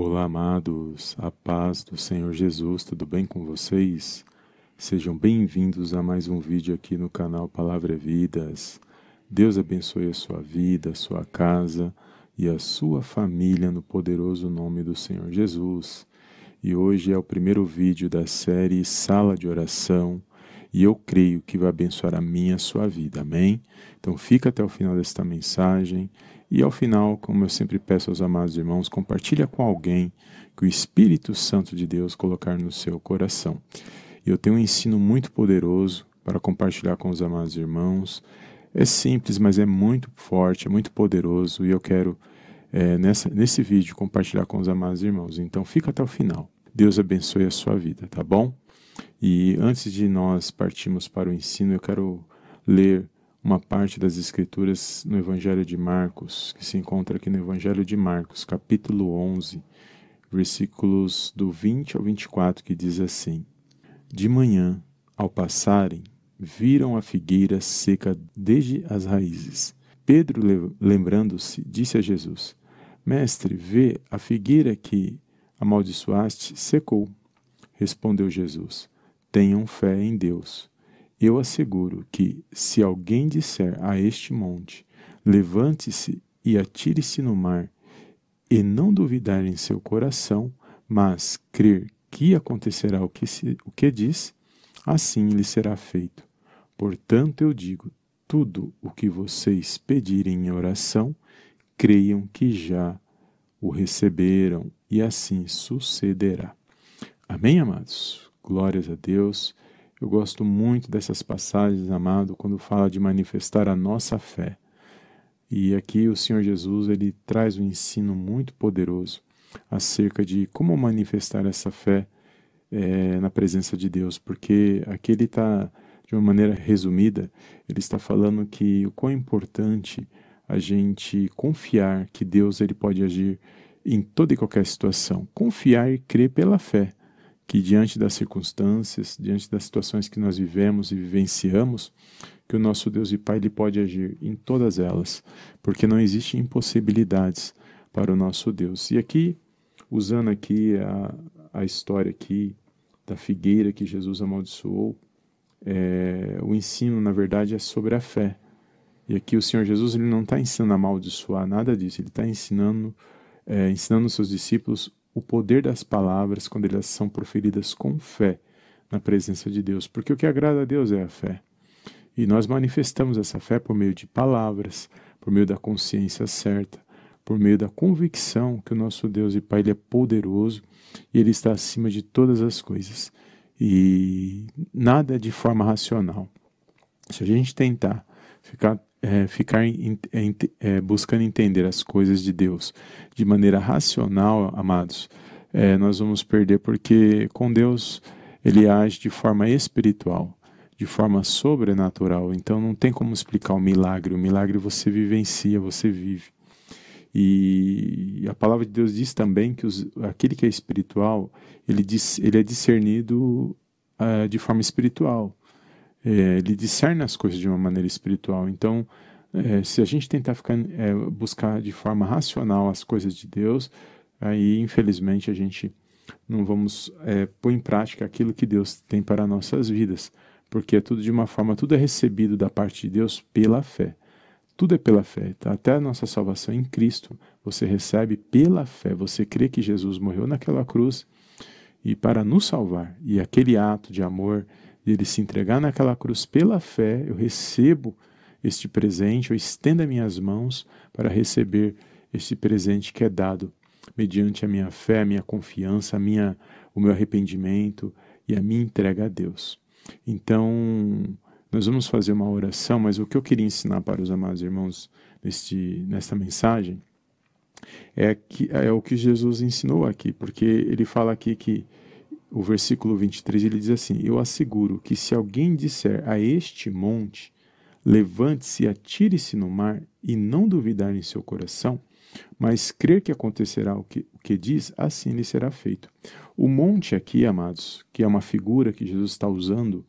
Olá, amados, a paz do Senhor Jesus, tudo bem com vocês? Sejam bem-vindos a mais um vídeo aqui no canal Palavra Vidas. Deus abençoe a sua vida, a sua casa e a sua família no poderoso nome do Senhor Jesus. E hoje é o primeiro vídeo da série Sala de Oração e eu creio que vai abençoar a minha a sua vida, amém? Então fica até o final desta mensagem e ao final, como eu sempre peço aos amados irmãos, compartilha com alguém que o Espírito Santo de Deus colocar no seu coração. Eu tenho um ensino muito poderoso para compartilhar com os amados irmãos. É simples, mas é muito forte, é muito poderoso e eu quero é, nessa, nesse vídeo compartilhar com os amados irmãos. Então fica até o final. Deus abençoe a sua vida, tá bom? E antes de nós partirmos para o ensino, eu quero ler uma parte das Escrituras no Evangelho de Marcos, que se encontra aqui no Evangelho de Marcos, capítulo 11, versículos do 20 ao 24, que diz assim: De manhã, ao passarem, viram a figueira seca desde as raízes. Pedro, lembrando-se, disse a Jesus: Mestre, vê, a figueira que amaldiçoaste secou. Respondeu Jesus: Tenham fé em Deus. Eu asseguro que, se alguém disser a este monte: Levante-se e atire-se no mar, e não duvidar em seu coração, mas crer que acontecerá o que, se, o que diz, assim lhe será feito. Portanto, eu digo: tudo o que vocês pedirem em oração, creiam que já o receberam, e assim sucederá. Amém, amados? Glórias a Deus. Eu gosto muito dessas passagens, amado, quando fala de manifestar a nossa fé. E aqui o Senhor Jesus ele traz um ensino muito poderoso acerca de como manifestar essa fé é, na presença de Deus, porque aqui ele está, de uma maneira resumida, ele está falando que o quão importante a gente confiar que Deus ele pode agir em toda e qualquer situação, confiar e crer pela fé que diante das circunstâncias, diante das situações que nós vivemos e vivenciamos, que o nosso Deus e Pai ele pode agir em todas elas, porque não existem impossibilidades para o nosso Deus. E aqui, usando aqui a, a história aqui da figueira que Jesus amaldiçoou, é, o ensino, na verdade, é sobre a fé. E aqui o Senhor Jesus ele não está ensinando a amaldiçoar nada disso, ele está ensinando, é, ensinando seus discípulos o poder das palavras quando elas são proferidas com fé na presença de Deus, porque o que agrada a Deus é a fé. E nós manifestamos essa fé por meio de palavras, por meio da consciência certa, por meio da convicção que o nosso Deus e Pai ele é poderoso e ele está acima de todas as coisas. E nada é de forma racional. Se a gente tentar ficar é, ficar em, é, buscando entender as coisas de Deus de maneira racional, amados, é, nós vamos perder, porque com Deus ele age de forma espiritual, de forma sobrenatural. Então não tem como explicar o milagre. O milagre você vivencia, você vive. E a palavra de Deus diz também que os, aquele que é espiritual, ele, diz, ele é discernido uh, de forma espiritual é, ele discerne as coisas de uma maneira espiritual. Então, é, se a gente tentar ficar, é, buscar de forma racional as coisas de Deus, aí infelizmente a gente não vamos é, pôr em prática aquilo que Deus tem para nossas vidas, porque é tudo de uma forma, tudo é recebido da parte de Deus pela fé. Tudo é pela fé, tá? até a nossa salvação em Cristo você recebe pela fé. Você crê que Jesus morreu naquela cruz e para nos salvar. E aquele ato de amor, de ele se entregar naquela cruz pela fé, eu recebo este presente, eu estendo as minhas mãos para receber este presente que é dado mediante a minha fé, a minha confiança, a minha, o meu arrependimento e a minha entrega a Deus. Então, nós vamos fazer uma oração, mas o que eu queria ensinar para os amados irmãos neste, nesta mensagem é, que, é o que Jesus ensinou aqui, porque ele fala aqui que o versículo 23 ele diz assim: Eu asseguro que se alguém disser a este monte, levante-se e atire-se no mar, e não duvidar em seu coração, mas crer que acontecerá o que, o que diz, assim lhe será feito. O monte aqui, amados, que é uma figura que Jesus está usando,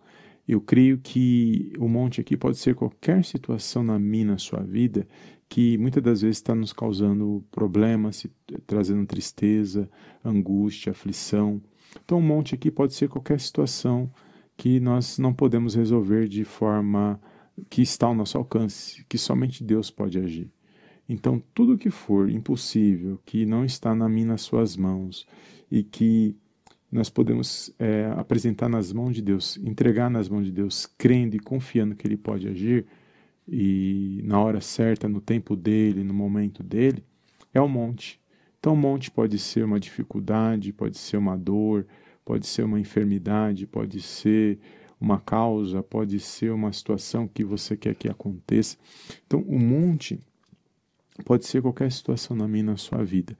Eu creio que o monte aqui pode ser qualquer situação na minha, na sua vida, que muitas das vezes está nos causando problemas, trazendo tristeza, angústia, aflição. Então, o monte aqui pode ser qualquer situação que nós não podemos resolver de forma que está ao nosso alcance, que somente Deus pode agir. Então, tudo que for impossível, que não está na minha, nas suas mãos, e que nós podemos é, apresentar nas mãos de Deus, entregar nas mãos de Deus, crendo e confiando que Ele pode agir, e na hora certa, no tempo dele, no momento dele, é o monte. Então, o monte pode ser uma dificuldade, pode ser uma dor, pode ser uma enfermidade, pode ser uma causa, pode ser uma situação que você quer que aconteça. Então, o monte pode ser qualquer situação na minha na sua vida.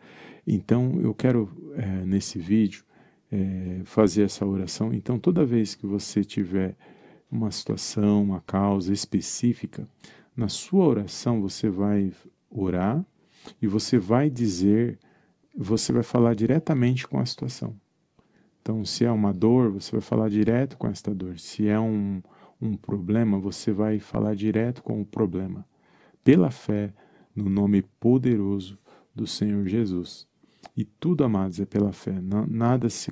Então, eu quero, é, nesse vídeo, é, fazer essa oração. Então, toda vez que você tiver uma situação, uma causa específica, na sua oração você vai orar e você vai dizer, você vai falar diretamente com a situação. Então, se é uma dor, você vai falar direto com esta dor. Se é um, um problema, você vai falar direto com o problema. Pela fé, no nome poderoso do Senhor Jesus. E tudo, amados, é pela fé. Nada se,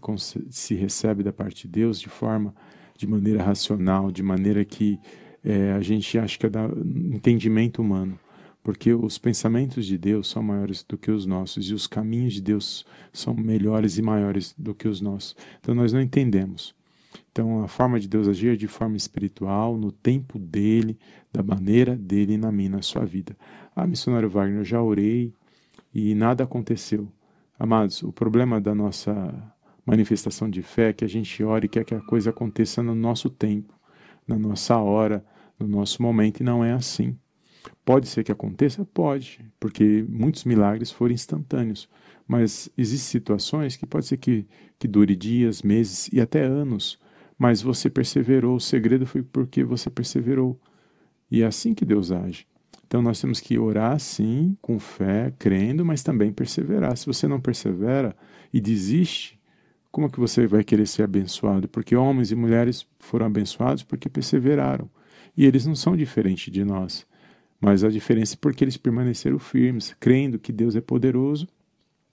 se recebe da parte de Deus de forma de maneira racional, de maneira que é, a gente acha que é da entendimento humano, porque os pensamentos de Deus são maiores do que os nossos e os caminhos de Deus são melhores e maiores do que os nossos. Então nós não entendemos. Então a forma de Deus agir é de forma espiritual, no tempo dele, da maneira dele na minha, na sua vida. Ah, missionário Wagner, eu já orei e nada aconteceu. Amados, o problema da nossa manifestação de fé, que a gente ore e quer que a coisa aconteça no nosso tempo, na nossa hora, no nosso momento, e não é assim. Pode ser que aconteça? Pode, porque muitos milagres foram instantâneos. Mas existem situações que pode ser que, que dure dias, meses e até anos. Mas você perseverou, o segredo foi porque você perseverou. E é assim que Deus age. Então nós temos que orar sim, com fé, crendo, mas também perseverar. Se você não persevera e desiste, como que você vai querer ser abençoado? Porque homens e mulheres foram abençoados porque perseveraram. E eles não são diferentes de nós. Mas a diferença é porque eles permaneceram firmes, crendo que Deus é poderoso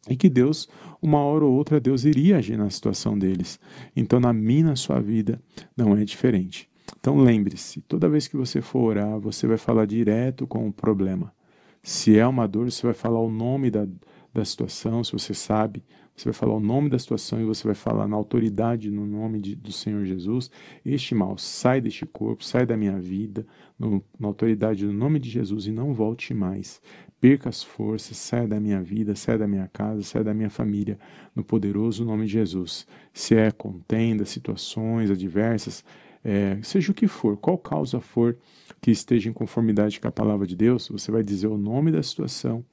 e que Deus, uma hora ou outra, Deus iria agir na situação deles. Então, na minha, na sua vida, não é diferente. Então, lembre-se: toda vez que você for orar, você vai falar direto com o problema. Se é uma dor, você vai falar o nome da, da situação, se você sabe, você vai falar o nome da situação e você vai falar na autoridade, no nome de, do Senhor Jesus. Este mal sai deste corpo, sai da minha vida, no, na autoridade do nome de Jesus e não volte mais. Perca as forças, saia da minha vida, saia da minha casa, saia da minha família, no poderoso nome de Jesus. Se é contenda, situações adversas, é, seja o que for, qual causa for que esteja em conformidade com a palavra de Deus, você vai dizer o nome da situação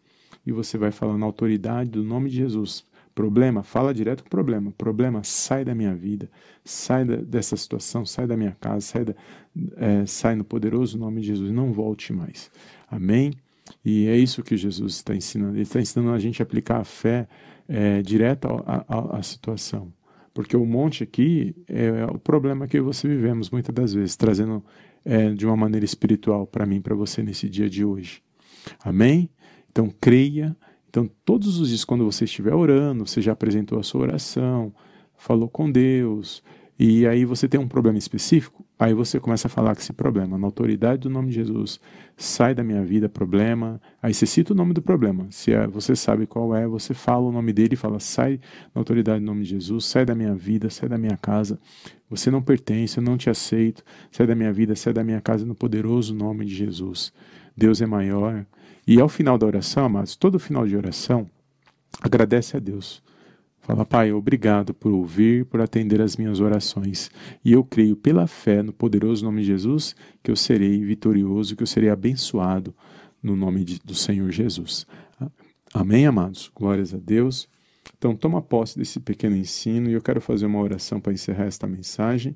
e você vai falar na autoridade do nome de Jesus Problema, fala direto com o problema. Problema, sai da minha vida, sai da, dessa situação, sai da minha casa, sai, da, é, sai no poderoso nome de Jesus, não volte mais. Amém? E é isso que Jesus está ensinando. Ele está ensinando a gente a aplicar a fé é, direto à situação. Porque o monte aqui é o problema que você vivemos muitas das vezes, trazendo é, de uma maneira espiritual para mim, para você nesse dia de hoje. Amém? Então creia então, todos os dias, quando você estiver orando, você já apresentou a sua oração, falou com Deus, e aí você tem um problema específico, aí você começa a falar com esse problema, na autoridade do nome de Jesus, sai da minha vida, problema. Aí você cita o nome do problema. Se é, você sabe qual é, você fala o nome dele e fala: sai na autoridade do nome de Jesus, sai da minha vida, sai da minha casa. Você não pertence, eu não te aceito. Sai da minha vida, sai da minha casa no poderoso nome de Jesus. Deus é maior. E ao final da oração, amados, todo final de oração, agradece a Deus. Fala, Pai, obrigado por ouvir, por atender as minhas orações. E eu creio pela fé no poderoso nome de Jesus que eu serei vitorioso, que eu serei abençoado no nome de, do Senhor Jesus. Amém, amados? Glórias a Deus. Então, toma posse desse pequeno ensino e eu quero fazer uma oração para encerrar esta mensagem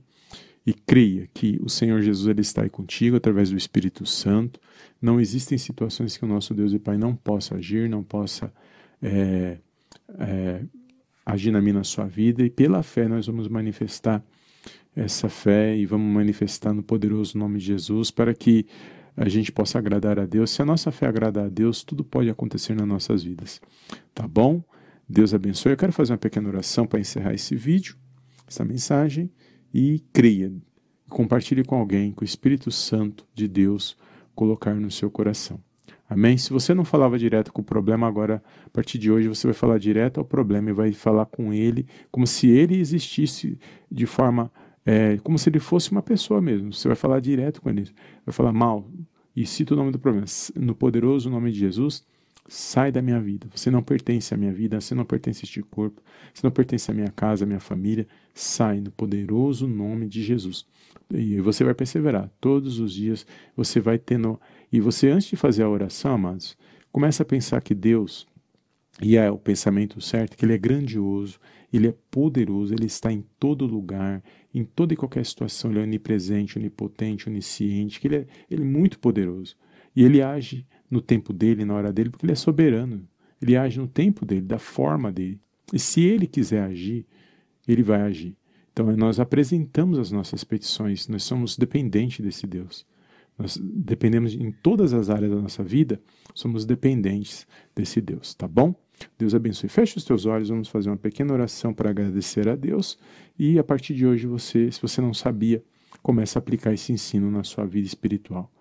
e creia que o Senhor Jesus ele está aí contigo através do Espírito Santo. Não existem situações que o nosso Deus e Pai não possa agir, não possa é, é, agir na minha na sua vida, e pela fé nós vamos manifestar essa fé e vamos manifestar no poderoso nome de Jesus para que a gente possa agradar a Deus. Se a nossa fé agrada a Deus, tudo pode acontecer nas nossas vidas. Tá bom? Deus abençoe. Eu quero fazer uma pequena oração para encerrar esse vídeo, essa mensagem, e creia. Compartilhe com alguém que o Espírito Santo de Deus colocar no seu coração. Amém? Se você não falava direto com o problema, agora, a partir de hoje, você vai falar direto ao problema e vai falar com ele como se ele existisse de forma é, como se ele fosse uma pessoa mesmo. Você vai falar direto com ele. Vai falar mal e cita o nome do problema. No poderoso nome de Jesus, sai da minha vida. Você não pertence à minha vida, você não pertence a este corpo, você não pertence à minha casa, à minha família. Sai no poderoso nome de Jesus. E você vai perseverar. Todos os dias você vai tendo. E você, antes de fazer a oração, amados, começa a pensar que Deus, e é o pensamento certo, que Ele é grandioso, Ele é poderoso, Ele está em todo lugar, em toda e qualquer situação, ele é onipresente, onipotente, onisciente, que ele é, ele é muito poderoso. E ele age no tempo dele, na hora dele, porque ele é soberano. Ele age no tempo dele, da forma dele. E se ele quiser agir, ele vai agir. Então nós apresentamos as nossas petições, nós somos dependentes desse Deus. Nós dependemos em todas as áreas da nossa vida, somos dependentes desse Deus, tá bom? Deus abençoe. Feche os teus olhos, vamos fazer uma pequena oração para agradecer a Deus e a partir de hoje você, se você não sabia, comece a aplicar esse ensino na sua vida espiritual.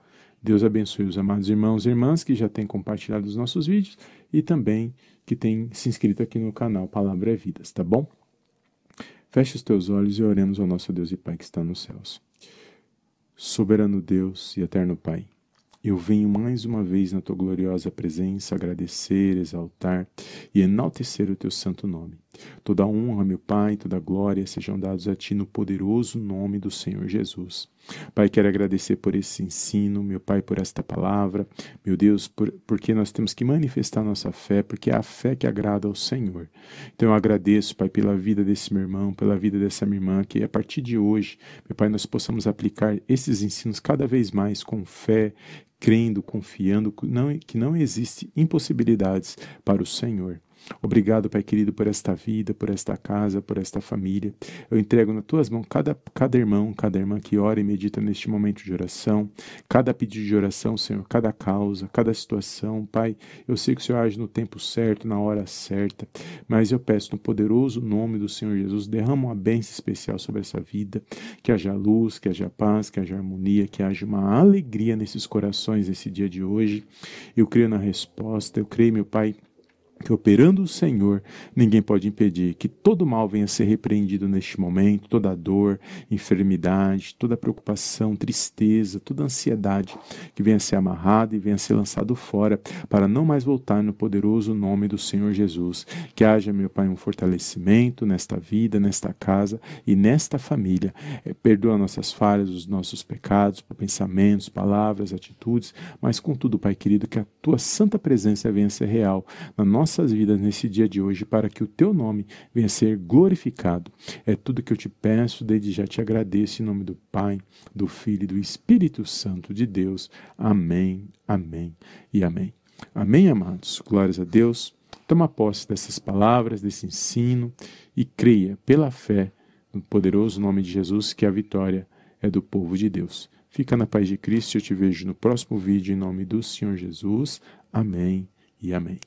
Deus abençoe os amados irmãos e irmãs que já têm compartilhado os nossos vídeos e também que têm se inscrito aqui no canal Palavra é Vidas, tá bom? Feche os teus olhos e oremos ao nosso Deus e Pai que está nos céus. Soberano Deus e eterno Pai, eu venho mais uma vez na tua gloriosa presença agradecer, exaltar e enaltecer o teu santo nome. Toda honra, meu Pai, toda glória sejam dados a ti no poderoso nome do Senhor Jesus. Pai, quero agradecer por esse ensino, meu Pai, por esta palavra, meu Deus, por, porque nós temos que manifestar nossa fé, porque é a fé que agrada ao Senhor. Então eu agradeço, Pai, pela vida desse meu irmão, pela vida dessa minha irmã, que a partir de hoje, meu Pai, nós possamos aplicar esses ensinos cada vez mais com fé, crendo, confiando que não existe impossibilidades para o Senhor. Obrigado, Pai querido, por esta vida, por esta casa, por esta família. Eu entrego nas tuas mãos cada, cada irmão, cada irmã que ora e medita neste momento de oração, cada pedido de oração, Senhor, cada causa, cada situação. Pai, eu sei que o Senhor age no tempo certo, na hora certa, mas eu peço no poderoso nome do Senhor Jesus, derrama uma bênção especial sobre essa vida, que haja luz, que haja paz, que haja harmonia, que haja uma alegria nesses corações nesse dia de hoje. Eu creio na resposta, eu creio, meu Pai que operando o Senhor, ninguém pode impedir que todo mal venha a ser repreendido neste momento, toda dor, enfermidade, toda preocupação, tristeza, toda ansiedade, que venha a ser amarrado e venha a ser lançado fora, para não mais voltar no poderoso nome do Senhor Jesus. Que haja, meu Pai, um fortalecimento nesta vida, nesta casa e nesta família. É, perdoa nossas falhas, os nossos pecados, pensamentos, palavras, atitudes, mas contudo, Pai querido, que a tua santa presença venha a ser real na nossa nossas vidas nesse dia de hoje, para que o teu nome venha a ser glorificado. É tudo que eu te peço, desde já te agradeço em nome do Pai, do Filho e do Espírito Santo de Deus. Amém, amém e amém. Amém, amados. Glórias a Deus. Toma posse dessas palavras, desse ensino e creia pela fé no poderoso nome de Jesus que a vitória é do povo de Deus. Fica na paz de Cristo. Eu te vejo no próximo vídeo em nome do Senhor Jesus. Amém e amém.